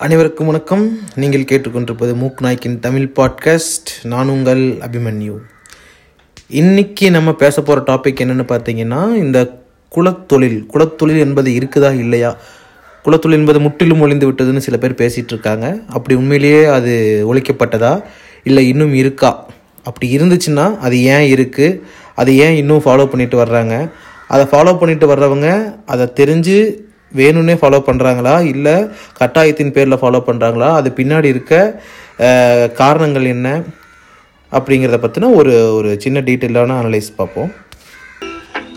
அனைவருக்கும் வணக்கம். நீங்கள் கேட்டுக்கொண்டிருப்பது மூக் நாய்க்கின் தமிழ் பாட்காஸ்ட். நான் உங்கள் அபிமன்யு. இன்னைக்கு நம்ம பேச போகிற டாபிக் என்னென்னு பார்த்தீங்கன்னா இந்த குலத்தொழில். குலத்தொழில் என்பது இருக்குதா இல்லையா? குலத்தொழில் என்பது முற்றிலும் ஒழிந்து விட்டதுன்னு சில பேர் பேசிகிட்டு இருக்காங்க. அப்படி உண்மையிலேயே அது ஒழிக்கப்பட்டதா? இல்லை இன்னும் இருக்கா? அப்படி இருந்துச்சுன்னா அது ஏன் இருக்குது அதை ஏன் இன்னும் ஃபாலோ பண்ணிட்டு வர்றாங்க? அதை ஃபாலோ பண்ணிட்டு வர்றவங்க அதை தெரிஞ்சு வேணும்னே ஃபாலோ பண்ணுறாங்களா இல்லை கட்டாயத்தின் பேரில் ஃபாலோ பண்ணுறாங்களா அது பின்னாடி இருக்க காரணங்கள் என்ன? அப்படிங்கிறத பற்றின ஒரு ஒரு சின்ன டீட்டெயிலான அனலைஸ் பார்ப்போம்.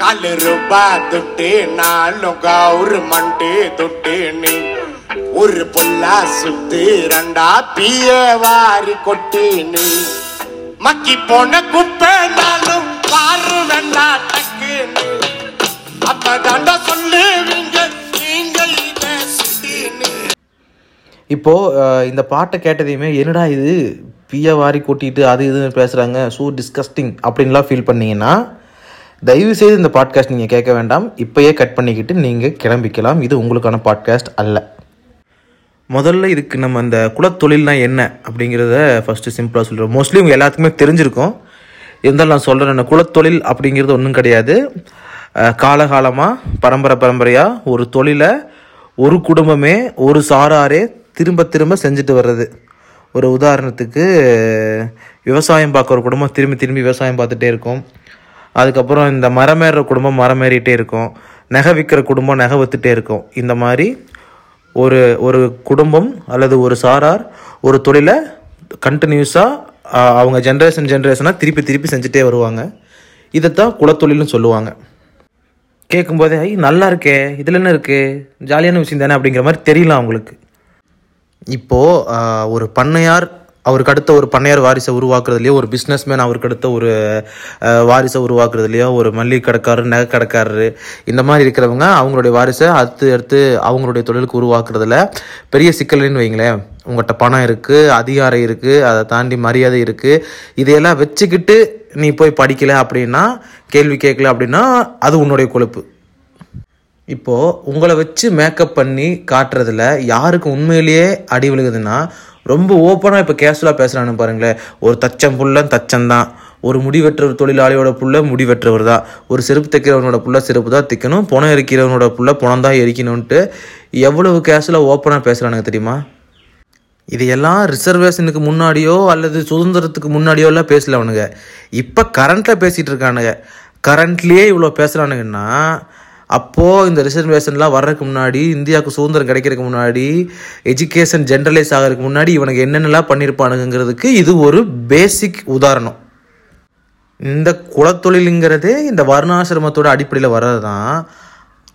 காலு ரூபா துட்டு நாலும் கவுரு மண்டு துட்டு நீ. ஒரு பொல்லா சுத்து ரெண்டா பிய வாரி கொட்டி நீ. மக்கி போன குப்பை நாளும் பாரு வேண்டா டக்கு நீ. அப்பதாண்டா சொல்லுவேன் இப்போது இந்த பாட்டை கேட்டதையுமே என்னடா இது? பிய வாரி கூட்டிகிட்டு அது இதுன்னு பேசுகிறாங்க ஸோ டிஸ்கஸ்டிங் அப்படின்லாம் ஃபீல் பண்ணிங்கன்னா தயவு செய்து இந்த பாட்காஸ்ட் நீங்கள் கேட்க வேண்டாம். இப்போயே கட் பண்ணிக்கிட்டு நீங்கள் கிளம்பிக்கலாம். இது உங்களுக்கான பாட்காஸ்ட் அல்ல. முதல்ல இதுக்கு நம்ம அந்த குலத்தொழில்னா என்ன அப்படிங்கிறத ஃபஸ்ட்டு சிம்பிளாக சொல்கிறோம் மோஸ்ட்லி உங்கள் எல்லாத்துக்குமே தெரிஞ்சிருக்கும். இருந்தாலும் நான் சொல்கிறேன் குலத்தொழில் அப்படிங்கிறது ஒன்றும் கிடையாது. காலகாலமாக பரம்பரை பரம்பரையாக ஒரு தொழிலை ஒரு குடும்பமே ஒரு சாராரே திரும்ப திரும்ப செஞ்சுட்டு வர்றது. ஒரு உதாரணத்துக்கு விவசாயம் பார்க்குற குடும்பம் திரும்பி திரும்பி விவசாயம் பார்த்துட்டே இருக்கும். அதுக்கப்புறம் இந்த மரம் ஏறுற குடும்பம் மரம் ஏறிட்டே இருக்கும். நகை விற்கிற குடும்பம் நகை வித்துட்டே இருக்கும். இந்த மாதிரி ஒரு ஒரு குடும்பம் அல்லது ஒரு சாரார் ஒரு தொழிலை கண்டினியூஸாக அவங்க ஜென்ரேஷன் ஜென்ரேஷனாக திருப்பி திருப்பி செஞ்சுட்டே வருவாங்க. இதைத்தான் குலத்தொழில்னு சொல்லுவாங்க. கேட்கும்போதே ஐ நல்லா இருக்கே இதில் என்ன இருக்குது ஜாலியான விஷயம் தானே? அப்படிங்கிற மாதிரி தெரியல அவங்களுக்கு. இப்போது ஒரு பண்ணையார் அவருக்கு அடுத்த ஒரு பண்ணையார் வாரிசை உருவாக்குறதுலையோ ஒரு பிஸ்னஸ்மேன் அவருக்கு அடுத்த ஒரு வாரிசை உருவாக்குறதுலையோ ஒரு மல்லிகை கடைக்காரர் நகை கடைக்காரரு இந்த மாதிரி இருக்கிறவங்க அவங்களுடைய வாரிசை அடுத்து அடுத்து அவங்களுடைய தொழிலுக்கு உருவாக்குறதுல பெரிய சிக்கல்னு வைங்களேன். உங்கள்கிட்ட பணம் இருக்குது அதிகாரம் இருக்குது அதை தாண்டி மரியாதை இருக்குது இதையெல்லாம் வச்சுக்கிட்டு நீ போய் படிக்கலை அப்படின்னா கேள்வி கேட்கல அப்படின்னா அது உன்னுடைய கொழுப்பு. இப்போது உங்களை வச்சு மேக்கப் பண்ணி காட்டுறதுல யாருக்கு உண்மையிலேயே அடி விழுகுதுன்னா ரொம்ப ஓப்பனாக இப்போ கேஷுவலாக பேசுகிறானு பாருங்களேன். ஒரு தச்சம் புள்ள தச்சம் தான். ஒரு முடி தொழிலாளியோட புள்ள முடி தான். ஒரு செருப்பு தைக்கிறவனோட புள்ள செருப்பு தான் தைக்கணும். புணம் எரிக்கிறவனோட புள்ள புணம் தான் எரிக்கணும்ன்ட்டு எவ்வளவு கேஷுவலாக ஓப்பனாக பேசுகிறானுங்க தெரியுமா? இதையெல்லாம் ரிசர்வேஷனுக்கு முன்னாடியோ அல்லது சுதந்திரத்துக்கு முன்னாடியோ எல்லாம் பேசல அவனுங்க. இப்போ கரண்ட்டில் பேசிகிட்டு இருக்கானுங்க. கரண்ட்லேயே இவ்வளோ பேசுகிறானுங்கன்னா அப்போது இந்த ரிசர்வேஷன்லாம் வர்றதுக்கு முன்னாடி இந்தியாவுக்கு சுதந்திரம் கிடைக்கிறதுக்கு முன்னாடி எஜுகேஷன் ஜென்ரலைஸ் ஆகிறதுக்கு முன்னாடி இவனுக்கு என்னென்னலாம் பண்ணியிருப்பானுங்கிறதுக்கு இது ஒரு பேசிக் உதாரணம். இந்த குலத்தொழிலுங்கிறதே இந்த வர்ணாசிரமத்தோட அடிப்படையில் வர்றது தான்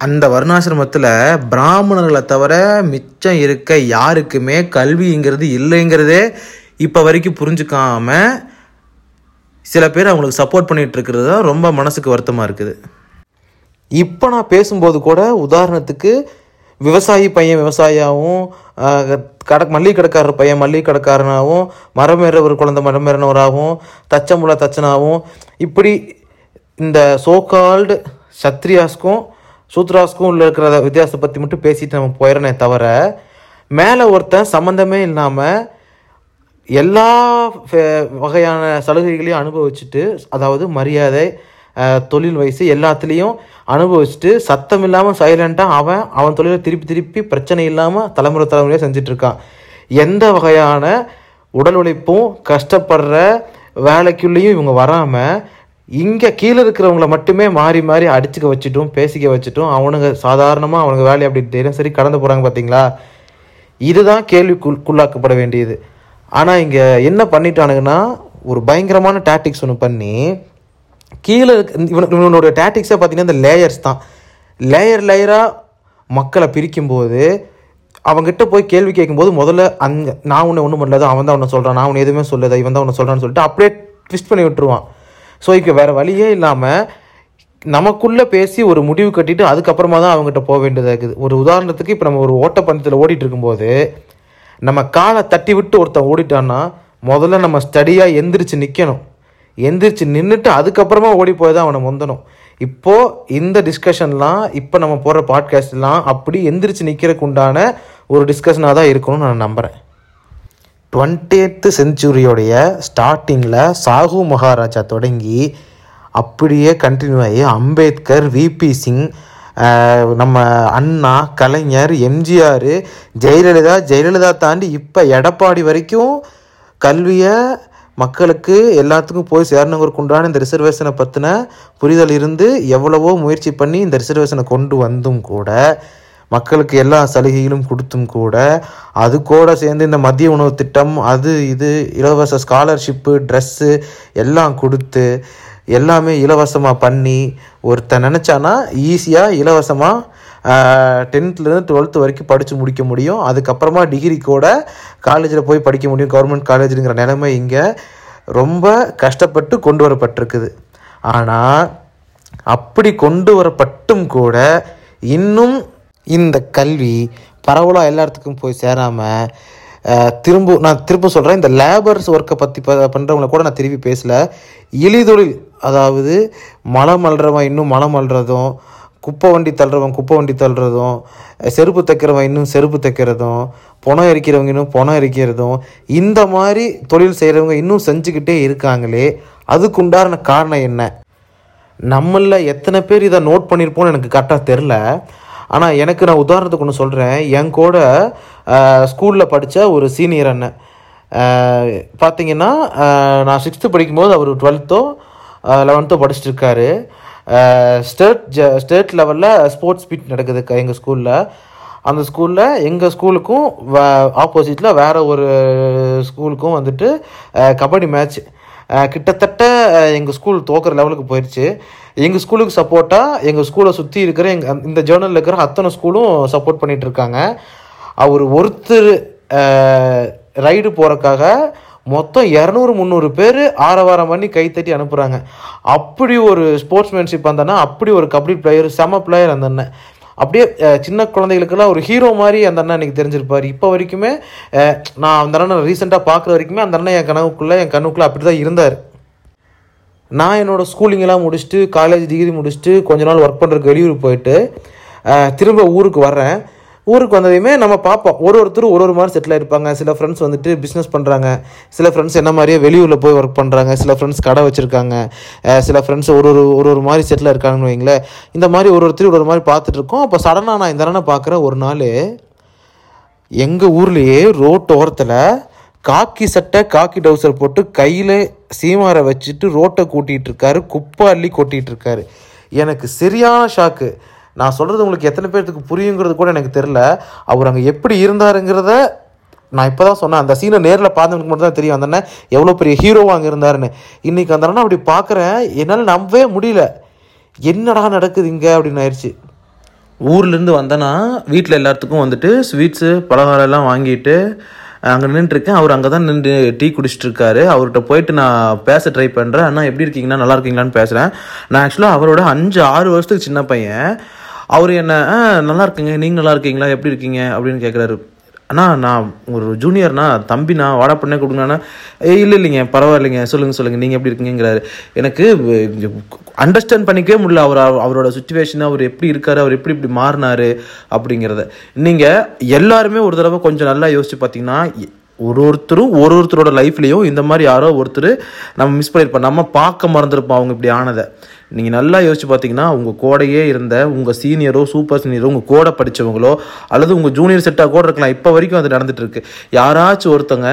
அந்த வர்ணாசிரமத்தில் பிராமணர்களை தவிர மிச்சம் இருக்க யாருக்குமே கல்விங்கிறது இல்லைங்கிறதே இப்போ வரைக்கும் புரிஞ்சுக்காம சில பேர் அவங்களுக்கு சப்போர்ட் பண்ணிட்டு இருக்கிறது தான் ரொம்ப மனசுக்கு வருத்தமாக இருக்குது. இப்போ நான் பேசும்போது கூட உதாரணத்துக்கு விவசாயி பையன் விவசாயியாகவும் கடை மல்லிகை கடைக்காரர் பையன் மல்லிகை கடைக்காரனாகவும் மரமேறவர் குழந்தை மரமேறினவராகவும் தச்சமுள்ள தச்சனாகவும் இப்படி இந்த சோகால்டு சத்ரியாஸ்க்கும் சூத்ராஸ்க்கும் உள்ள இருக்கிற வித்தியாசத்தை பற்றி மட்டும் பேசிட்டு நம்ம போயிடனே தவிர மேலே ஒருத்தன் சம்மந்தமே இல்லாமல் எல்லா ஃபே- வகையான சலுகைகளையும் அனுபவிச்சுட்டு அதாவது மரியாதை தொழில் வயசு எல்லாத்துலேயும் அனுபவிச்சுட்டு சத்தம் இல்லாமல் சைலண்ட்டாக அவன் அவன் தொழிலை திருப்பி திருப்பி பிரச்சனை இல்லாமல் தலைமுறை தலைமுறையாக செஞ்சிட்ருக்கான் எந்த வகையான உடல் உழைப்பும் கஷ்டப்படுற வேலைக்குள்ளேயும் இவங்க வராமல் இங்கே கீழே இருக்கிறவங்கள மட்டுமே மாறி மாறி அடிச்சுக்க வச்சுட்டும் பேசிக்க வச்சுட்டும் அவனுங்க சாதாரணமாக அவனுங்க வேலையை அப்படி தினசரி கடந்து போகிறாங்க பார்த்தீங்களா இதுதான் கேள்விக்குள்ளாக்கப்பட வேண்டியது. ஆனால் இங்கே என்ன பண்ணிட்டானுங்கன்னா ஒரு பயங்கரமான டாக்டிக்ஸ் ஒன்று பண்ணி கீழே இருக்க இவனோட டேட்டிக்ஸை பார்த்தீங்கன்னா இந்த லேயர்ஸ் தான். லேயர் லேயராக மக்களை பிரிக்கும்போது அவங்ககிட்ட போய் கேள்வி கேட்கும்போது முதல்ல அங்கே நான் உன்னை ஒன்றும் பண்ணல அவன் தான் உன்னை சொல்கிறான் நான் உன்னை எதுவுமே சொல்லல இவன் தான் உன்னை சொல்கிறான்னு சொல்லிட்டு அப்படியே ட்விஸ்ட் பண்ணி விட்டுருவான். ஸோ இப்போ வேறு வழியே இல்லாமல் நமக்குள்ளே பேசி ஒரு முடிவு கட்டிட்டு அதுக்கப்புறமா தான் அவங்ககிட்ட போக வேண்டியதாக இருக்குது. ஒரு உதாரணத்துக்கு இப்போ நம்ம ஒரு ஓட்டப்பந்தத்தில் ஓடிட்டு இருக்கும்போது நம்ம காலை தட்டி விட்டு ஒருத்தன் ஓடிட்டான்னா முதல்ல நம்ம ஸ்டடியாக எந்திரிச்சு நிற்கணும் எந்திரிச்சு நின்றுட்டு அதுக்கப்புறமா ஓடி போய் தான் அவனை முந்தணும். இப்போது இந்த டிஸ்கஷன்லாம் இப்போ நம்ம போடுற பாட்காஸ்ட்லாம் அப்படி எந்திரிச்சு நிற்கிறக்கு உண்டான ஒரு டிஸ்கஷனாக தான் இருக்கணும்னு நான் நம்புகிறேன் டுவெண்ட்டி எய்த்து செஞ்சுரியோடைய ஸ்டார்டிங்கில் சாகு மகாராஜா தொடங்கி அப்படியே கண்டினியூ ஆகி அம்பேத்கர் விபி சிங் நம்ம அண்ணா கலைஞர் எம்ஜிஆர் ஜெயலலிதா ஜெயலலிதா தாண்டி இப்போ எடப்பாடி வரைக்கும் கல்வியை மக்களுக்கு எல்லாத்துக்கும் போய் சேரணுங்கிறதுக்கு உண்டான இந்த ரிசர்வேஷனை பற்றின புரிதல் இருந்து எவ்வளவோ முயற்சி பண்ணி இந்த ரிசர்வேஷனை கொண்டு வந்தும் கூட மக்களுக்கு எல்லா சலுகைகளும் கொடுத்தும் கூட அது கூட சேர்ந்து இந்த மதிய உணவு திட்டம் அது இது இலவச ஸ்காலர்ஷிப்பு ட்ரெஸ்ஸு எல்லாம் கொடுத்து எல்லாமே இலவசமாக பண்ணி ஒருத்தன் நினச்சானா ஈஸியாக இலவசமாக டென்த்லேருந்து டுவெல்த்து வரைக்கும் படித்து முடிக்க முடியும். அதுக்கப்புறமா டிகிரி கூட காலேஜில் போய் படிக்க முடியும். கவர்மெண்ட் காலேஜுங்கிற நிலைமை இங்கே ரொம்ப கஷ்டப்பட்டு கொண்டு வரப்பட்டிருக்குது. ஆனால் அப்படி கொண்டு வரப்பட்டும் கூட இன்னும் இந்த கல்வி பரவலாக எல்லாத்துக்கும் போய் சேராமல் திரும்ப நான் திரும்ப சொல்கிறேன் இந்த லேபர்ஸ் ஒர்க்கை பற்றி ப பண்ணுறவங்கள கூட நான் திரும்பி பேசல. இழிதொழில் அதாவது மலம் அல்றவன் இன்னும் மலம் அல்றதும் குப்பை வண்டி தள்ளுறவன் குப்பை வண்டி தள்ளுறதும் செருப்பு தைக்கிறவன் இன்னும் செருப்பு தைக்கிறதும் பணம் எரிக்கிறவங்க இன்னும் பணம் எரிக்கிறதும் இந்த மாதிரி தொழில் செய்கிறவங்க இன்னும் செஞ்சுக்கிட்டே இருக்காங்களே அதுக்குண்டான காரணம் என்ன? நம்மளில் எத்தனை பேர் இதை நோட் பண்ணியிருப்போம்னு எனக்கு கரெக்டாக தெரில ஆனால் எனக்கு நான் உதாரணத்துக்கு ஒன்று சொல்கிறேன் என் கூட ஸ்கூலில் படித்த ஒரு சீனியர் அண்ணன். பார்த்தீங்கன்னா நான் சிக்ஸ்த்து படிக்கும்போது அவர் டுவெல்த்தோ லெவன்த்தோ படிச்சுட்டு இருக்காரு. ஸ்டேட் ஜ ஸ்டேட் லெவலில் ஸ்போர்ட்ஸ் மீட் நடக்குது எங்கள் ஸ்கூலில் அந்த ஸ்கூலில் எங்கள் ஸ்கூலுக்கும் வே ஆப்போசிட்டில் வேறு ஒரு ஸ்கூலுக்கும் வந்துட்டு கபடி மேட்ச் கிட்டத்தட்ட எங்கள் ஸ்கூல் தோக்குற லெவலுக்கு போயிடுச்சு எங்கள் ஸ்கூலுக்கு சப்போர்ட்டாக எங்கள் ஸ்கூலை சுற்றி இருக்கிற எங்கள் இந்த ஜேர்னலில் இருக்கிற அத்தனை ஸ்கூலும் சப்போர்ட் பண்ணிகிட்ருக்காங்க இருக்காங்க. அவர் ஒருத்தர் ரைடு போகிறக்காக மொத்தம் இரநூறு முந்நூறு பேர் ஆரவாரம் பண்ணி கைத்தட்டி அனுப்புகிறாங்க அப்படி ஒரு ஸ்போர்ட்ஸ்மேன்ஷிப் அந்த அண்ணன் அப்படி ஒரு கபடி பிளேயர் செம பிளேயர் அந்த அண்ணன் அப்படியே சின்ன குழந்தைகளுக்கெல்லாம் ஒரு ஹீரோ மாதிரி அந்த அண்ணன் எனக்கு தெரிஞ்சிருப்பார். இப்போ வரைக்குமே நான் அந்த அண்ணன் ரீசெண்டாக பார்க்குற வரைக்குமே அந்த அண்ணன் என் கனவுக்குள்ளே என் கண்ணுக்குள்ளே அப்படி தான் இருந்தார். நான் என்னோட ஸ்கூலிங்கெல்லாம் முடிச்சுட்டு காலேஜ் டிகிரி முடிச்சுட்டு கொஞ்ச நாள் ஒர்க் பண்ணுறதுக்கு வெளியூர் போயிட்டு திரும்ப ஊருக்கு வர்றேன். ஊருக்கு வந்ததையுமே நம்ம பார்ப்போம். ஒரு ஒருத்தர் ஒரு ஒரு மாதிரி செட்டில் ஆகிருப்பாங்க சில ஃப்ரெண்ட்ஸ் வந்துட்டு பிஸ்னஸ் பண்ணுறாங்க சில ஃப்ரெண்ட்ஸ் என்ன மாதிரியே வெளியூரில் போய் ஒர்க் பண்ணுறாங்க சில ஃப்ரெண்ட்ஸ் கடை வச்சுருக்காங்க. சில ஃப்ரெண்ட்ஸ் ஒரு ஒரு ஒரு ஒரு மாதிரி செட்டில் இருக்காங்கன்னு வைங்களேன். இந்த மாதிரி ஒரு ஒருத்தர் ஒரு ஒரு மாதிரி பார்த்துட்டு இருக்கோம். அப்போ சடனாக நான் இந்த அண்ணனை பார்க்குறேன் ஒரு நாள் எங்கள் ஊர்லேயே ரோட்டு ஓரத்தில் காக்கி சட்டை காக்கி டவுசர் போட்டு கையில் சீமாரை வச்சுட்டு ரோட்டை கூட்டிகிட்டு இருக்காரு. குப்பை அள்ளி கொட்டிகிட்டு இருக்காரு. எனக்கு சரியான ஷாக்கு நான் சொல்கிறது உங்களுக்கு எத்தனை பேர்த்துக்கு புரியுங்கிறது கூட எனக்கு தெரில அவர் அங்கே எப்படி இருந்தாருங்கிறத நான் இப்போ தான் சொன்னேன். அந்த சீனை நேரில் பார்த்தவனுக்கு மட்டும் தான் தெரியும். அந்த எவ்வளோ பெரிய ஹீரோவாக அங்கே இருந்தாருன்னு. இன்றைக்கி அந்த அண்ணா அப்படி பார்க்குறேன். என்னால் நம்பவே முடியல. என்னடா நடக்குது இங்கே அப்படின்னு ஆயிடுச்சு. ஊர்லேருந்து வந்தேன்னா வீட்டில் எல்லாத்துக்கும் வந்துட்டு ஸ்வீட்ஸு பலகாரம் எல்லாம் வாங்கிட்டு அங்கே நின்றுருக்கேன் அவர் அங்கே தான் நின்று டீ குடிச்சிட்டு இருக்காரு அவர்கிட்ட போயிட்டு நான் பேச ட்ரை பண்ணுறேன் அண்ணா எப்படி இருக்கீங்கன்னா நல்லா இருக்கீங்களான்னு பேசுகிறேன் நான் ஆக்சுவலாக அவரோட அஞ்சு ஆறு வருஷத்துக்கு சின்ன பையன். அவர் என்ன "ஆ, நல்லா இருக்குங்க நீங்கள் நல்லா இருக்கீங்களா? எப்படி இருக்கீங்க? அப்படின்னு கேட்குறாரு அண்ணா நான் ஒரு ஜூனியர்ண்ணா தம்பிண்ணா வாடா பண்ணே கொடுங்கண்ணா இல்லை இல்லைங்க பரவாயில்லைங்க சொல்லுங்கள் சொல்லுங்கள் நீங்கள் எப்படி இருக்கீங்கிறாரு எனக்கு அண்டர்ஸ்டாண்ட் பண்ணிக்கவே முடியல அவர் அவரோட சுச்சுவேஷன் அவர் எப்படி இருக்காரு அவர் எப்படி இப்படி மாறினாரு அப்படிங்கிறத. நீங்கள் எல்லாருமே ஒரு தடவை கொஞ்சம் நல்லா யோசிச்சு பார்த்தீங்கன்னா ஒரு ஒருத்தரும் ஒரு ஒருத்தரோட லைஃப்லேயும் இந்த மாதிரி யாரோ ஒருத்தர் நம்ம மிஸ் பண்ணியிருப்போம் நம்ம பார்க்க மறந்துருப்போம் அவங்க இப்படி ஆனதை. நீங்கள் நல்லா யோசிச்சு பார்த்தீங்கன்னா உங்கள் கூடையே இருந்த உங்கள் சீனியரோ சூப்பர் சீனியரோ உங்கள் கூட படித்தவங்களோ அல்லது உங்கள் ஜூனியர் செட்டாக கூட இருக்கலாம் இப்போ வரைக்கும் அது நடந்துகிட்ருக்கு யாராச்சும் ஒருத்தங்க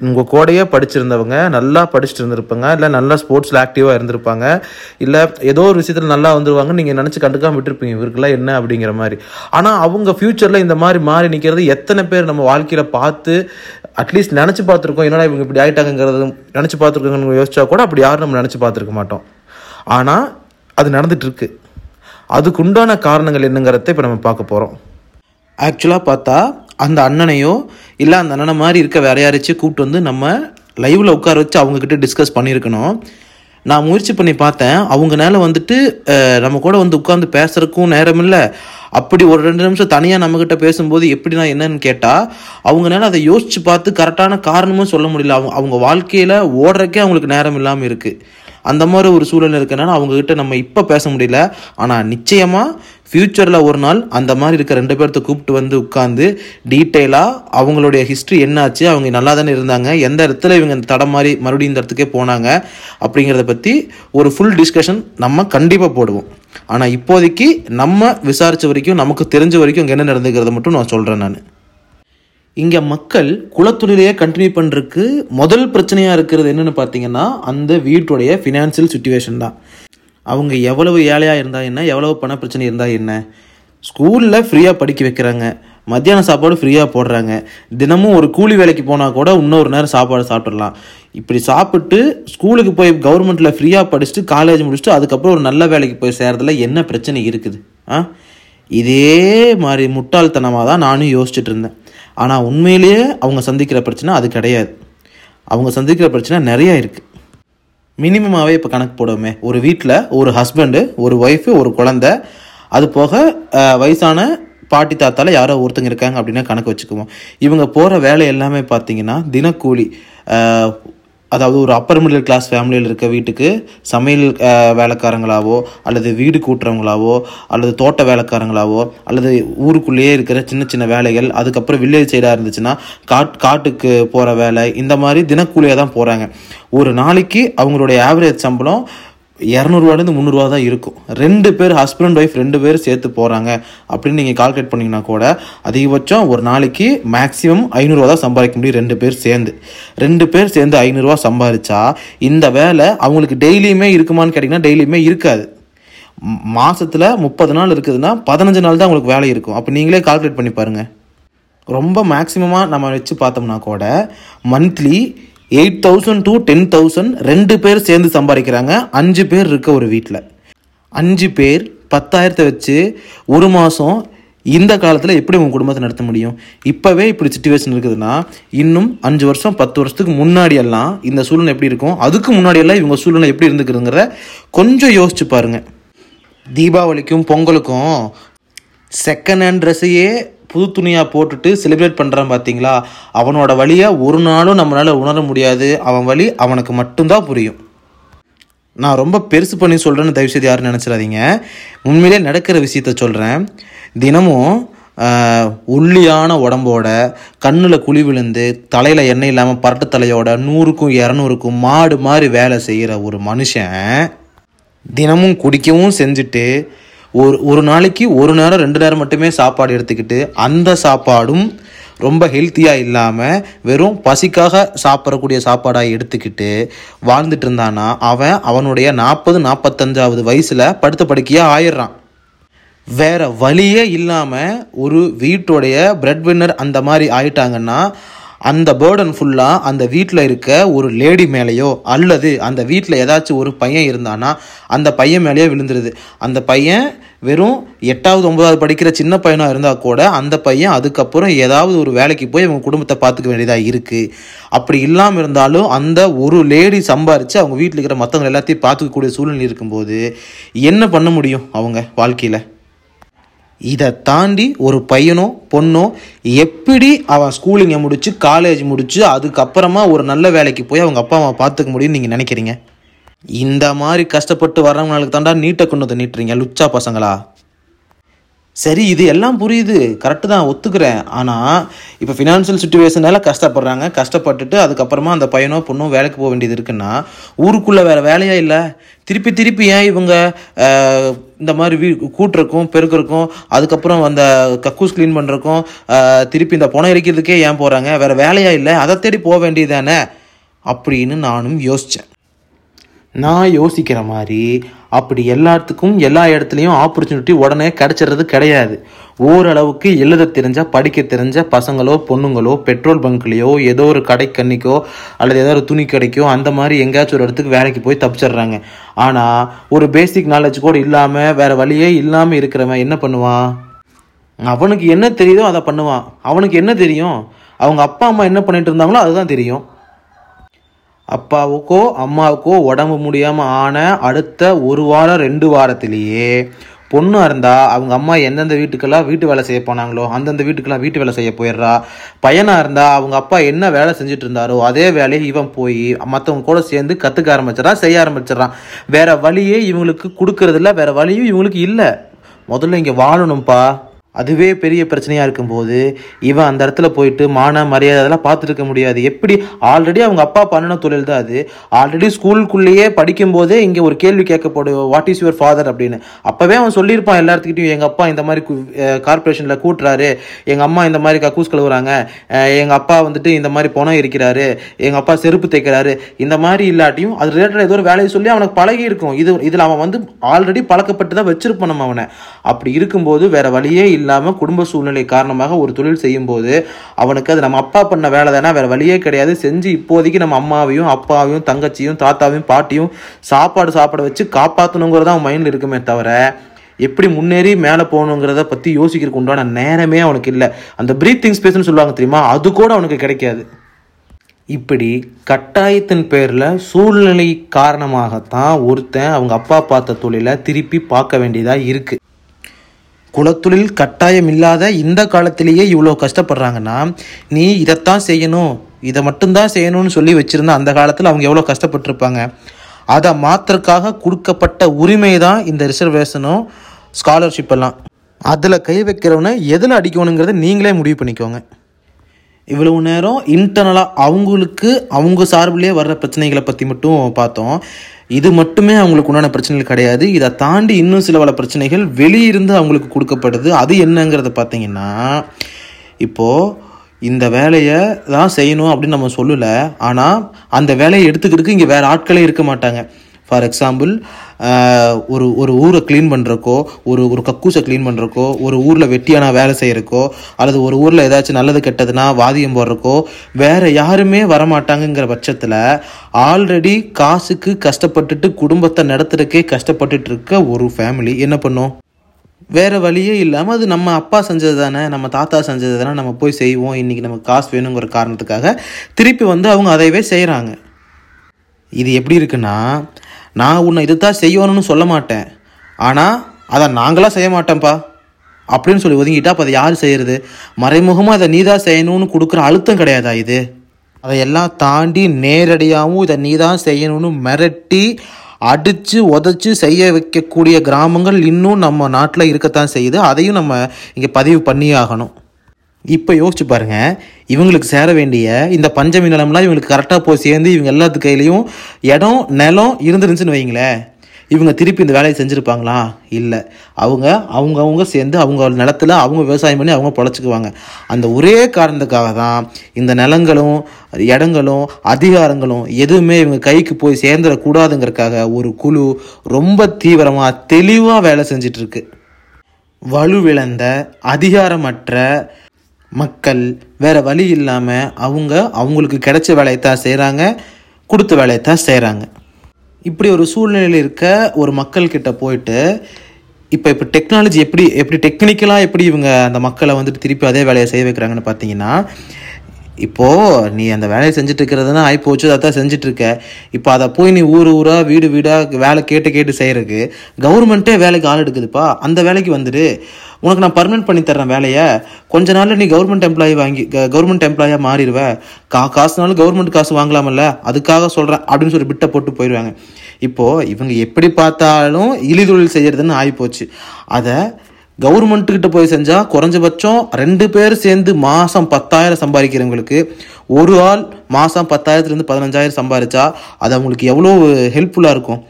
உங்கள் கூடையே படிச்சிருந்தவங்க நல்லா படிச்சுட்டு இருந்திருப்பாங்க இல்லை நல்லா ஸ்போர்ட்ஸில் ஆக்டிவாக இருந்திருப்பாங்க இல்லை ஏதோ ஒரு விஷயத்தில் நல்லா வந்துருவாங்க நீங்கள் நினச்சி கண்டுக்காம விட்டுருப்பீங்க இவருக்கெல்லாம் என்ன அப்படிங்கிற மாதிரி. ஆனால் அவங்க ஃப்யூச்சரில் இந்த மாதிரி மாறி நிற்கிறது எத்தனை பேர் நம்ம வாழ்க்கையில் பார்த்து அட்லீஸ்ட் நினச்சி பார்த்துருக்கோம் என்னடா இவங்க இப்படி ஆகிட்டாங்கிறது நினச்சி பார்த்துருக்கோங்க யோசிச்சா கூட அப்படி யாரும் நம்ம நினச்சி பார்த்துருக்க மாட்டோம். ஆனால் அது நடந்துகிட்ருக்கு அதுக்குண்டான அதுக்கு உண்டான காரணங்கள் என்னங்கிறத இப்போ நம்ம பார்க்க போகிறோம் ஆக்சுவலாக பார்த்தா அந்த அண்ணனையோ இல்லை அந்த அண்ணனை மாதிரி இருக்க வேற யாராச்சும் கூப்பிட்டு வந்து நம்ம லைவில் உட்கார வச்சு அவங்கக்கிட்ட டிஸ்கஸ் பண்ணியிருக்கணும். நான் முயற்சி பண்ணி பார்த்தேன். அவங்கனால வந்துட்டு நம்ம கூட வந்து உட்காந்து பேசுகிறக்கும் நேரம் இல்லை. அப்படி ஒரு ரெண்டு நிமிஷம் தனியாக நம்மக்கிட்ட பேசும்போது எப்படி நான் என்னன்னு கேட்டால் அவங்கனால அதை யோசித்து பார்த்து கரெக்டான காரணமும் சொல்ல முடியல. அவங்க அவங்க வாழ்க்கையில் ஓடுறக்கே அவங்களுக்கு நேரம் இல்லாமல் இருக்குது அந்த மாதிரி ஒரு சூழல் இருக்கனால அவங்கக்கிட்ட நம்ம இப்போ பேச முடியல. ஆனால் நிச்சயமாக ஃப்யூச்சரில் ஒரு நாள் அந்த மாதிரி இருக்க ரெண்டு பேர்த்த கூப்பிட்டு வந்து உட்காந்து டீட்டெயிலாக அவங்களுடைய ஹிஸ்ட்ரி என்னாச்சு அவங்க நல்லா தானே இருந்தாங்க எந்த இடத்துல இவங்க இந்த தடம் மாதிரி மறுபடியும் இந்த இடத்துக்கே போனாங்க அப்படிங்கிறத பற்றி ஒரு ஃபுல் டிஸ்கஷன் நம்ம கண்டிப்பாக போடுவோம். ஆனால் இப்போதைக்கு நம்ம விசாரித்த வரைக்கும் நமக்கு தெரிஞ்ச வரைக்கும் இங்கே என்ன நடந்துக்கிறத மட்டும் நான் சொல்கிறேன் நான். இங்கே மக்கள் குலத்தொழிலையே கண்டினியூ பண்ணுறதுக்கு முதல் பிரச்சனையாக இருக்கிறது என்னென்னு பார்த்தீங்கன்னா அந்த வீட்டுடைய ஃபினான்சியல் சுச்சுவேஷன் தான். அவங்க எவ்வளவு ஏழையாக இருந்தால் என்ன எவ்வளவு பண பிரச்சனை இருந்தால் என்ன? ஸ்கூலில் ஃப்ரீயாக படிக்க வைக்கிறாங்க. மத்தியான சாப்பாடு ஃப்ரீயாக போடுறாங்க. தினமும் ஒரு கூலி வேலைக்கு போனால் கூட இன்னொரு நேரம் சாப்பாடு சாப்பிட்றலாம் இப்படி சாப்பிட்டு ஸ்கூலுக்கு போய் கவர்மெண்ட்டில் ஃப்ரீயாக படிச்சுட்டு காலேஜ் முடிச்சுட்டு அதுக்கப்புறம் ஒரு நல்ல வேலைக்கு போய் சேர்றதுல என்ன பிரச்சனை இருக்குது? ஆ? இதே மாதிரி முட்டாள்தனமாக தான் நானும் யோசிச்சுட்டு இருந்தேன். ஆனால் உண்மையிலேயே அவங்க சந்திக்கிற பிரச்சனை அது கிடையாது. அவங்க சந்திக்கிற பிரச்சனை நிறையா இருக்குது மினிமமாகவே இப்போ கணக்கு போடுவோமே. ஒரு வீட்டில் ஒரு ஹஸ்பண்டு ஒரு ஒய்ஃபு ஒரு குழந்த அது போக வயசான பாட்டி தாத்தால யாரோ ஒருத்தங்க இருக்காங்க அப்படின்னா கணக்கு வச்சுக்குவோம். இவங்க போகிற வேலை எல்லாமே பார்த்தீங்கன்னா தினக்கூலி அதாவது ஒரு அப்பர் மிடில் கிளாஸ் ஃபேமிலியில் இருக்க வீட்டுக்கு சமையல் வேலைக்காரங்களாவோ அல்லது வீடு கூட்டுறவங்களாவோ அல்லது தோட்ட வேலைக்காரங்களாவோ அல்லது ஊருக்குள்ளேயே இருக்கிற சின்ன சின்ன வேலைகள் அதுக்கப்புறம் வில்லேஜ் சைடாக இருந்துச்சுன்னா காட் காட்டுக்கு போகிற வேலை இந்த மாதிரி தினக்கூலியாக தான் போகிறாங்க ஒரு நாளைக்கு அவங்களுடைய ஆவரேஜ் சம்பளம் இரநூறுவாலேருந்து முந்நூறுவா தான் இருக்கும். ரெண்டு பேர் ஹஸ்பண்ட் ஒய்ஃப் ரெண்டு பேர் சேர்த்து போகிறாங்க அப்படின்னு நீங்கள் கால்குலேட் பண்ணிங்கன்னா கூட அதிகபட்சம் ஒரு நாளைக்கு மேக்ஸிமம் ஐநூறுரூவா தான் சம்பாதிக்க முடியும் ரெண்டு பேர் சேர்ந்து. ரெண்டு பேர் சேர்ந்து ஐநூறுரூவா சம்பாதிச்சா இந்த வேலை அவங்களுக்கு டெய்லியுமே இருக்குமான்னு கேட்டிங்கன்னா டெய்லியுமே இருக்காது. மாதத்தில் முப்பது நாள் இருக்குதுன்னா பதினஞ்சு நாள் தான் உங்களுக்கு வேலை இருக்கும். அப்போ நீங்களே கால்குலேட் பண்ணி பாருங்கள் ரொம்ப மேக்ஸிமமாக நம்ம வச்சு பார்த்தோம்னா கூட monthly eight thousand to ten thousand ரெண்டு பேர் சேர்ந்து சம்பாதிக்கிறாங்க. அஞ்சு பேர் இருக்க ஒரு வீட்டில் அஞ்சு பேர் பத்தாயிரத்தை வச்சு ஒரு மாதம் இந்த காலத்தில் எப்படி உங்கள் குடும்பத்தை நடத்த முடியும்? இப்போவே இப்படி சுச்சுவேஷன் இருக்குதுன்னா இன்னும் அஞ்சு வருஷம் பத்து வருஷத்துக்கு முன்னாடியெல்லாம் இந்த சூழ்நிலை எப்படி இருக்கும்? அதுக்கு முன்னாடியெல்லாம் இவங்க சூழ்நிலை எப்படி இருந்துக்குதுங்கிற கொஞ்சம் யோசிச்சு பாருங்க. தீபாவளிக்கும் பொங்கலுக்கும் செகண்ட் ஹேண்ட் ட்ரெஸ்ஸையே புது துணியாக போட்டுட்டு செலிப்ரேட் பண்ணுறான் பார்த்தீங்களா அவனோட வழியை ஒரு நாளும் நம்மளால் உணர முடியாது. அவன் வழி அவனுக்கு மட்டும்தான் புரியும். நான் ரொம்ப பெருசு பண்ணி சொல்கிறேன்னு தயவுசெய்து யாரும் நினச்சிடாதீங்க. உண்மையிலே நடக்கிற விஷயத்த சொல்கிறேன் தினமும் உள்ளியான ஒல்லியான உடம்போட கண்ணில் குழி விழுந்து தலையில் எண்ணெய் இல்லாமல் பரட்டு தலையோட நூறுக்கும் இரநூறுக்கும் மாடு மாதிரி வேலை செய்கிற ஒரு மனுஷன் தினமும் குடிக்கவும் செஞ்சுட்டு ஒரு ஒரு நாளைக்கு ஒரு நேரம் ரெண்டு நேரம் மட்டுமே சாப்பாடு எடுத்துக்கிட்டு அந்த சாப்பாடும் ரொம்ப ஹெல்த்தியாக இல்லாமல் வெறும் பசிக்காக சாப்பிடக்கூடிய சாப்பாடாக எடுத்துக்கிட்டு வாழ்ந்துட்டு இருந்தானா அவன் அவனுடைய நாற்பது நாற்பத்தஞ்சாவது வயசில் படுத்த படுக்கையாக ஆயிடுறான். வேற வழியே இல்லாமல் ஒரு வீட்டுடைய பிரெட் வின்னர் அந்த மாதிரி ஆயிட்டாங்கன்னா அந்த பேர்டன் ஃபுல்லாக அந்த வீட்டில் இருக்க ஒரு லேடி மேலேயோ அல்லது அந்த வீட்டில் ஏதாச்சும் ஒரு பையன் இருந்தானா அந்த பையன் மேலேயோ விழுந்துருது. அந்த பையன் வெறும் எட்டாவது ஒன்பதாவது படிக்கிற சின்ன பையனாக இருந்தால் கூட அந்த பையன் அதுக்கப்புறம் ஏதாவது ஒரு வேலைக்கு போய் அவங்க குடும்பத்தை பார்த்துக்க வேண்டியதாக இருக்குது அப்படி இல்லாமல் இருந்தாலும் அந்த ஒரு லேடி சம்பாரித்து அவங்க வீட்டில் இருக்கிற மற்றவங்க எல்லாத்தையும் பார்த்துக்கக்கூடிய சூழ்நிலை இருக்கும்போது என்ன பண்ண முடியும் அவங்க வாழ்க்கையில்? இதை தாண்டி ஒரு பையனோ பொண்ணோ எப்படி அவன் ஸ்கூலிங்கை முடிச்சு காலேஜ் முடிச்சு அதுக்கப்புறமா ஒரு நல்ல வேலைக்கு போய் அவங்க அப்பா அம்மா பார்த்துக்க முடியும்னு நீங்கள் நினைக்கிறீங்க? இந்த மாதிரி கஷ்டப்பட்டு வர்றவங்களுக்கு தாண்டா நீட்டை கொண்டு வந்து நீட்டுறீங்க லுச்சா பசங்களா? சரி இது எல்லாம் புரியுது. கரெக்டு தான் ஒத்துக்கிறேன். ஆனால் இப்போ ஃபினான்ஷியல் சுச்சுவேஷனால கஷ்டப்படுறாங்க. கஷ்டப்பட்டுட்டு அதுக்கப்புறமா அந்த பையனோ பொண்ணோ வேலைக்கு போக வேண்டியது இருக்குன்னா ஊருக்குள்ளே வேறு வேலையே இல்லை. திருப்பி திருப்பி ஏன் இவங்க இந்த மாதிரி வீ கூட்டுறக்கும் பெருக்கிறக்கும் அதுக்கப்புறம் அந்த கக்கூஸ் க்ளீன் பண்ணுறக்கும் திருப்பி இந்த பணம் எரிக்கிறதுக்கே ஏன் போகிறாங்க வேறு வேலையாக இல்லை? அதை தேடி போக வேண்டியதானே அப்படின்னு நானும் யோசித்தேன் நான் யோசிக்கிற மாதிரி அப்படி எல்லாத்துக்கும் எல்லா இடத்துலையும் ஆப்பர்ச்சுனிட்டி உடனே கிடைச்சிடுறது கிடையாது. ஓரளவுக்கு எழுத தெரிஞ்ச படிக்க தெரிஞ்ச பசங்களோ பொண்ணுங்களோ பெட்ரோல் பங்க்லேயோ ஏதோ ஒரு கடைக்கண்ணிக்கோ அல்லது ஏதோ ஒரு துணி கடைக்கோ அந்த மாதிரி எங்கேயாச்சும் ஒரு இடத்துக்கு வேலைக்கு போய் தப்பிச்சிடுறாங்க. ஆனால் ஒரு பேசிக் நாலேஜ் கூட இல்லாமல் வேறு வழியே இல்லாமல் இருக்கிறவன் என்ன பண்ணுவான்? அவனுக்கு என்ன தெரியுதோ அதை பண்ணுவான். அவனுக்கு என்ன தெரியும்? அவங்க அப்பா அம்மா என்ன பண்ணிட்டு இருந்தாங்களோ அதுதான் தெரியும். அப்பாவுக்கோ அம்மாவுக்கோ உடம்பு முடியாமல் ஆன அடுத்த ஒரு வாரம் ரெண்டு வாரத்திலேயே பொண்ணாக இருந்தால் அவங்க அம்மா எந்தெந்த வீட்டுக்கெல்லாம் வீட்டு வேலை செய்ய போனாங்களோ அந்தந்த வீட்டுக்கெல்லாம் வீட்டு வேலை செய்ய போயிடுறா. பையனாக இருந்தால் அவங்க அப்பா என்ன வேலை செஞ்சுட்டு இருந்தாரோ அதே வேலையை இவன் போய் மற்றவங்க கூட சேர்ந்து கற்றுக்க ஆரம்பிச்சிடறான் செய்ய ஆரம்பிச்சிடறான் வேற வழியே இவங்களுக்கு கொடுக்கறதில்ல வேற வழியும் இவங்களுக்கு இல்லை. முதல்ல இங்கே வாழணும்ப்பா அதுவே பெரிய பிரச்சனையாக இருக்கும்போது இவன் அந்த இடத்துல போயிட்டு மான மரியாதை அதெல்லாம் பார்த்துருக்க முடியாது. எப்படி? ஆல்ரெடி அவங்க அப்பா பண்ணின தொழில் தான் அது. ஆல்ரெடி ஸ்கூலுக்குள்ளேயே படிக்கும்போதே இங்கே ஒரு கேள்வி கேட்கப்படும் வாட் இஸ் யுவர் ஃபாதர் அப்படின்னு. அப்போவே அவன் சொல்லியிருப்பான் எல்லாத்துக்கிட்டையும் எங்கள் அப்பா இந்த மாதிரி கார்பரேஷனில் கூட்டுறாரு. எங்கள் அம்மா இந்த மாதிரி கக்கூஸ் கழுவுறாங்க. எங்கள் அப்பா வந்துட்டு இந்த மாதிரி பணம் இருக்கிறாரு எங்கள் அப்பா செருப்பு தைக்கிறாரு இந்த மாதிரி இல்லாட்டியும் அது ரிலேட்டட் ஏதோ ஒரு வேலையை சொல்லி அவனுக்கு பழகி இருக்கும் இது இதில் அவன் வந்து ஆல்ரெடி பழக்கப்பட்டு தான் வச்சிருப்பான் நம்ம அவனை. அப்படி இருக்கும்போது வேற வழியே இல்லை. இல்லாமல் குடும்ப சூழ்நிலை காரணமாக ஒரு தொழில் செய்யும்போது அவனுக்கு அது நம்ம அப்பா பண்ண வேலை தானே வேறு வழியே கிடையாது. செஞ்சு இப்போதைக்கு நம்ம அம்மாவையும் அப்பாவையும் தங்கச்சியும் தாத்தாவையும் பாட்டியும் சாப்பாடு சாப்பிட வச்சு காப்பாற்றணுங்கிறது அவன் மைண்டில் இருக்குமே தவிர எப்படி முன்னேறி மேலே போகணுங்கிறத பற்றி யோசிக்கிறதுக்கு உண்டான நேரமே அவனுக்கு இல்லை. அந்த பிரீத்திங் ஸ்பேஸ்னு சொல்லுவாங்க தெரியுமா? அது கூட அவனுக்கு கிடைக்காது. இப்படி கட்டாயத்தின் பேரில் சூழ்நிலை காரணமாகத்தான் ஒருத்தன் அவங்க அப்பா பார்த்த தொழிலை திருப்பி பார்க்க வேண்டியதாக இருக்குது குலத்தொழில் கட்டாயம் இல்லாத இந்த காலத்திலேயே இவ்வளோ கஷ்டப்படுறாங்கன்னா நீ இதைத்தான் செய்யணும் இதை மட்டும்தான் செய்யணும்னு சொல்லி வச்சுருந்தா அந்த காலத்தில் அவங்க எவ்வளோ கஷ்டப்பட்டிருப்பாங்க. அதை மாத்திரக்காக கொடுக்கப்பட்ட உரிமை தான் இந்த ரிசர்வேஷனும் ஸ்காலர்ஷிப் எல்லாம். அதில் கை வைக்கிறவனை எதில் அடிக்கணுங்கிறத நீங்களே முடிவு பண்ணிக்கோங்க. இவ்வளவு நேரம் இன்டர்னலாக அவங்களுக்கு அவங்க சார்பிலே வர்ற பிரச்சனைகளை பற்றி மட்டும் பார்த்தோம். இது மட்டுமே அவங்களுக்கு உண்டான பிரச்சனைகள் கிடையாது. இதை தாண்டி இன்னும் சில பல பிரச்சனைகள் வெளியிருந்து அவங்களுக்கு கொடுக்கப்படுது. அது என்னங்கிறத பார்த்தீங்கன்னா இப்போது இந்த வேலையை தான் செய்யணும் அப்படின்னு நம்ம சொல்லலை. ஆனால் அந்த வேலையை எடுத்துக்கிறதுக்கு இங்கே வேறு ஆட்களே இருக்க மாட்டாங்க. ஃபார் எக்ஸாம்பிள் ஒரு ஒரு ஊரை க்ளீன் பண்ணுறக்கோ ஒரு ஒரு கக்கூசை க்ளீன் பண்ணுறக்கோ ஒரு ஊரில் வெட்டியான வேலை செய்கிறக்கோ அல்லது ஒரு ஊரில் ஏதாச்சும் நல்லது கெட்டதுன்னா வாதியம் போடுறக்கோ வேறு யாருமே வரமாட்டாங்கங்கிற பட்சத்தில் ஆல்ரெடி காசுக்கு கஷ்டப்பட்டுட்டு குடும்பத்தை நடத்துறக்கே கஷ்டப்பட்டுட்டு இருக்க ஒரு ஃபேமிலி என்ன பண்ணும்? வேறு வழியே இல்லாமல் அது நம்ம அப்பா செஞ்சது தானே நம்ம தாத்தா செஞ்சது தானே நம்ம போய் செய்வோம் இன்றைக்கி நமக்கு காசு வேணுங்கிற காரணத்துக்காக திருப்பி வந்து அவங்க அதையவே செய்கிறாங்க இது எப்படி இருக்குன்னா நான் உன்னை இதுதான் செய்யணும்னு சொல்ல மாட்டேன். ஆனால் அதை நாங்களாம் செய்ய மாட்டேன்ப்பா அப்படின்னு சொல்லி ஒதுங்கிட்டா அப்போ அதை யார் செய்கிறது மறைமுகமாக அதை நீ தான் செய்யணும்னு கொடுக்குற அழுத்தம் கிடையாதா இது? அதையெல்லாம் தாண்டி நேரடியாகவும் இதை நீ தான் செய்யணும்னு மிரட்டி அடித்து உதச்சி செய்ய வைக்கக்கூடிய கிராமங்கள் இன்னும் நம்ம நாட்டில் இருக்கத்தான் செய்யுது. அதையும் நம்ம இங்கே பதிவு பண்ணியே ஆகணும். இப்போ யோசிச்சு பாருங்க இவங்களுக்கு சேர வேண்டிய இந்த பஞ்சமி நிலம்லாம் இவங்களுக்கு கரெக்டாக போய் சேர்ந்து இவங்க எல்லாத்து கையிலையும் இடம் நிலம் இருந்துருந்துச்சுன்னு வைங்களேன் இவங்க திருப்பி இந்த வேலையை செஞ்சுருப்பாங்களா? இல்லை. அவங்க அவங்க அவங்க சேர்ந்து அவங்க நிலத்துல அவங்க விவசாயம் பண்ணி அவங்க பொழைச்சிக்குவாங்க. அந்த ஒரே காரணத்துக்காக தான் இந்த நிலங்களும் இடங்களும் அதிகாரங்களும் எதுவுமே இவங்க கைக்கு போய் சேர்ந்துடக்கூடாதுங்கிறதுக்காக ஒரு குழு ரொம்ப தீவிரமாக தெளிவாக வேலை செஞ்சிட்ருக்கு வலுவிழந்த அதிகாரமற்ற மக்கள் வேற வழி இல்லாமல் அவங்க அவங்களுக்கு கிடைச்ச வேலையை தான் செய்கிறாங்க கொடுத்த வேலையை தான் செய்கிறாங்க இப்படி ஒரு சூழ்நிலையில் இருக்க ஒரு மக்கள்கிட்ட போயிட்டு இப்போ இப்போ டெக்னாலஜி எப்படி எப்படி டெக்னிக்கலாக எப்படி இவங்க அந்த மக்களை வந்துட்டு திருப்பி அதே வேலையை செய்ய வைக்கிறாங்கன்னு பார்த்தீங்கன்னா இப்போது நீ அந்த வேலையை செஞ்சுட்டு இருக்கிறதுனா ஆகி போச்சு அதை தான் செஞ்சிட்ருக்க இப்போ அதை போய் நீ ஊர் ஊராக வீடு வீடாக வேலை கேட்டு கேட்டு செய்கிறதுக்கு கவர்மெண்ட்டே வேலைக்கு ஆள் எடுக்குதுப்பா. அந்த வேலைக்கு வந்துட்டு உனக்கு நான் பர்மனெண்ட் பண்ணி தரேன் வேலையை. கொஞ்ச நாளில் நீ கவர்மெண்ட் எம்ப்ளாயி வாங்கி கவர்மெண்ட் எம்ப்ளாயாக மாறிடுவ. கா காசுனாலும் கவர்மெண்ட் காசு வாங்கலாமல்ல அதுக்காக சொல்கிறேன் அப்படின்னு சொல்லி பிட்டை போட்டு போயிடுவாங்க. இப்போது இவங்க எப்படி பார்த்தாலும் இழிதொழில் செய்கிறதுன்னு ஆகிப்போச்சு அதை கவர்மெண்ட்டுக்கிட்ட போய் செஞ்சால் குறைஞ்சபட்சம் ரெண்டு பேர் சேர்ந்து மாதம் பத்தாயிரம் சம்பாதிக்கிறவங்களுக்கு ஒரு ஆள் மாதம் பத்தாயிரத்துலேருந்து பதினஞ்சாயிரம் சம்பாதிச்சா அது அவங்களுக்கு எவ்வளோ ஹெல்ப்ஃபுல்லாக இருக்கும்.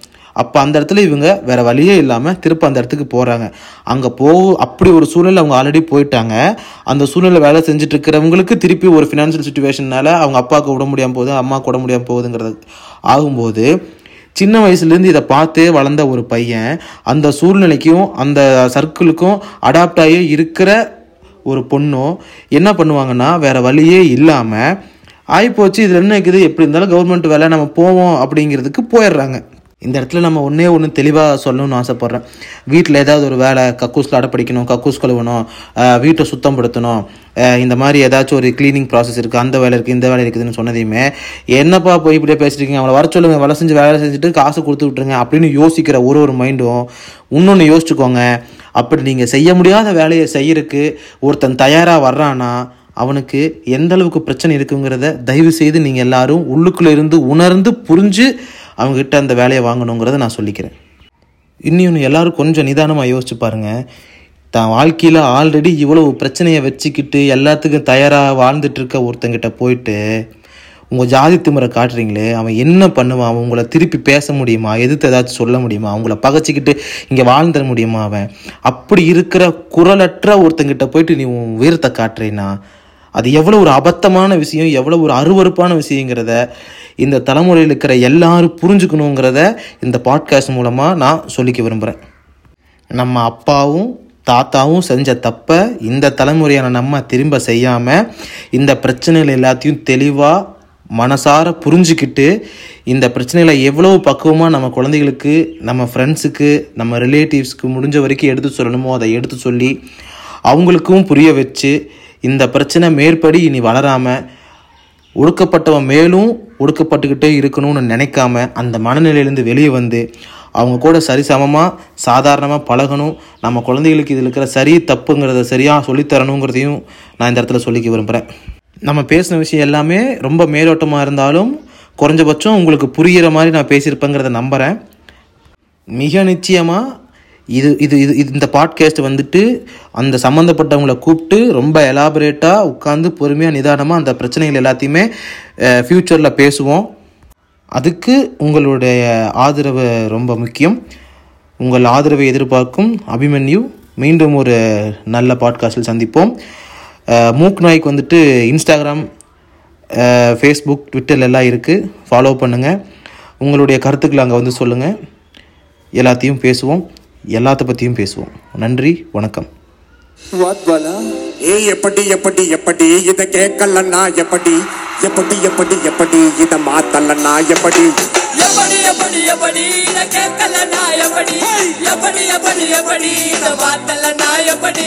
அப்போ அந்த இடத்துல இவங்க வேறு வழியே இல்லாமல் திரும்ப அந்த இடத்துக்கு போகிறாங்க அங்கே போ அப்படி ஒரு சூழ்நிலை அவங்க ஆல்ரெடி போயிட்டாங்க. அந்த சூழ்நிலை வேலை செஞ்சுட்டு இருக்கிறவங்களுக்கு திருப்பி ஒரு ஃபினான்ஷியல் சுச்சுவேஷனால அவங்க அப்பாவுக்கு விட முடியாமல் போகுது அம்மாவுக்கு விட முடியாமல் போகுதுங்கிறது ஆகும்போது சின்ன வயசுலேருந்து இதை பார்த்து வளர்ந்த ஒரு பையன் அந்த சூழ்நிலைக்கும் அந்த சர்க்கிளுக்கும் அடாப்ட் ஆகி இருக்கிற ஒரு பொண்ணும் என்ன பண்ணுவாங்கன்னா வேறு வழியே இல்லாமல் ஆகிப்போச்சு இதில் என்ன இருக்குது எப்படி இருந்தாலும் கவர்மெண்ட் வேலை நம்ம போவோம் அப்படிங்கிறதுக்கு போயிடுறாங்க. இந்த இடத்துல நம்ம ஒன்றே ஒன்று தெளிவாக சொல்லணும்னு ஆசைப்பட்றேன். வீட்டில் ஏதாவது ஒரு வேலை கக்கூஸில் அடைப்பிடிக்கணும் கக்கூஸ் கழுவணும் வீட்டை சுத்தப்படுத்தணும் இந்த மாதிரி ஏதாச்சும் ஒரு க்ளீனிங் ப்ராசஸ் இருக்குது அந்த வேலை இருக்குது இந்த வேலை இருக்குதுன்னு சொன்னதையுமே என்னப்பா போய் இப்படியே பேசிருக்கீங்க அவளை வர சொல்லுங்க வேலை செஞ்சு வேலை செஞ்சுட்டு காசு கொடுத்து விட்ருங்க அப்படின்னு யோசிக்கிற ஒரு ஒரு மைண்டும் இன்னொன்று யோசிச்சுக்கோங்க. அப்படி நீங்கள் செய்ய முடியாத வேலையை செய்யறதுக்கு ஒருத்தன் தயாராக வர்றானா அவனுக்கு எந்த அளவுக்கு பிரச்சனை இருக்குங்கிறத தயவு செய்து நீங்கள் எல்லாரும் உள்ளுக்குள்ளே இருந்து உணர்ந்து புரிஞ்சு அவங்கக்கிட்ட அந்த வேலையை வாங்கணுங்கிறத நான் சொல்லிக்கிறேன். இன்னொன்று எல்லாரும் கொஞ்சம் நிதானமாக யோசிச்சு பாருங்கள் தான் வாழ்க்கையில் ஆல்ரெடி இவ்வளவு பிரச்சனையை வச்சுக்கிட்டு எல்லாத்துக்கும் தயாராக வாழ்ந்துட்டுருக்க ஒருத்தங்கிட்ட போயிட்டு உங்கள் ஜாதி திமுறை காட்டுறீங்களே அவன் என்ன பண்ணுவான்? அவன் உங்களை திருப்பி பேச முடியுமா? எதிர்த்து ஏதாச்சும் சொல்ல முடியுமா? அவங்கள பகைச்சிக்கிட்டு இங்கே வாழ்ந்துட முடியுமா அவன்? அப்படி இருக்கிற குரலற்ற ஒருத்தங்கிட்ட போயிட்டு நீ உன் வீரத்தை காட்டுறீன்னா அது எவ்வளோ ஒரு அபத்தமான விஷயம் எவ்வளோ ஒரு அருவருப்பான விஷயங்கிறத இந்த தலைமுறையில் இருக்கிற எல்லாரும் புரிஞ்சுக்கணுங்கிறத இந்த பாட்காஸ்ட் மூலமாக நான் சொல்லிக்க விரும்புகிறேன் நம்ம அப்பாவும் தாத்தாவும் செஞ்ச தப்பை இந்த தலைமுறையான நம்ம திரும்ப செய்யாமல் இந்த பிரச்சனைகள் எல்லாத்தையும் தெளிவாக மனசார புரிஞ்சுக்கிட்டு இந்த பிரச்சனைகளை எவ்வளோ பக்குவமாக நம்ம குழந்தைகளுக்கு நம்ம ஃப்ரெண்ட்ஸுக்கு நம்ம ரிலேட்டிவ்ஸ்க்கு முடிஞ்ச வரைக்கும் எடுத்து சொல்லணுமோ அதை எடுத்து சொல்லி அவங்களுக்கும் புரிய வச்சு இந்த பிரச்சனை மேற்படி இனி வளராமல் ஒடுக்கப்பட்டவன் மேலும் ஒடுக்கப்பட்டுக்கிட்டே இருக்கணும்னு நினைக்காம அந்த மனநிலையிலேருந்து வெளியே வந்து அவங்க கூட சரிசமமாக சாதாரணமாக பழகணும். நம்ம குழந்தைகளுக்கு இதில் இருக்கிற சரி தப்புங்கிறத சரியாக சொல்லித்தரணுங்கிறதையும் நான் இந்த இடத்துல சொல்லிக்க விரும்புகிறேன் நம்ம பேசின விஷயம் எல்லாமே ரொம்ப மேலோட்டமாக இருந்தாலும் குறைஞ்சபட்சம் உங்களுக்கு புரிகிற மாதிரி நான் பேசியிருப்பேங்கிறத நம்புகிறேன் மிக நிச்சயமாக இது இது இது இது- இந்த பாட்காஸ்ட் வந்துட்டு அந்த சம்மந்தப்பட்டவங்களை கூப்பிட்டு ரொம்ப எலாபரேட்டாக உட்காந்து பொறுமையாக நிதானமாக அந்த பிரச்சனைகள் எல்லாத்தையுமே ஃப்யூச்சரில் பேசுவோம். அதுக்கு உங்களுடைய ஆதரவு ரொம்ப முக்கியம். உங்கள் ஆதரவை எதிர்பார்க்கும் அபிமன்யு. மீண்டும் ஒரு நல்ல பாட்காஸ்டில் சந்திப்போம். மூக் நாய்க்கு வந்துட்டு இன்ஸ்டாகிராம் ஃபேஸ்புக் ட்விட்டர் எல்லாம் இருக்குது ஃபாலோ பண்ணுங்கள் உங்களுடைய கருத்துக்களை அங்கே வந்து சொல்லுங்கள் எல்லாத்தையும் பேசுவோம். எல்லாத்த பற்றியும் பேசுவோம். நன்றி வணக்கம். ஏ எப்படி எப்படி எப்படி இத கேட்கலன்னா எப்படி? எப்படி எப்படி எப்படி இத மாத்தலன்னா எப்படி? எப்படி எப்படி எப்படி இத கேட்கல நான் எப்படி? எப்படி எப்படி எப்படி இத பார்த்தல நான் எப்படி?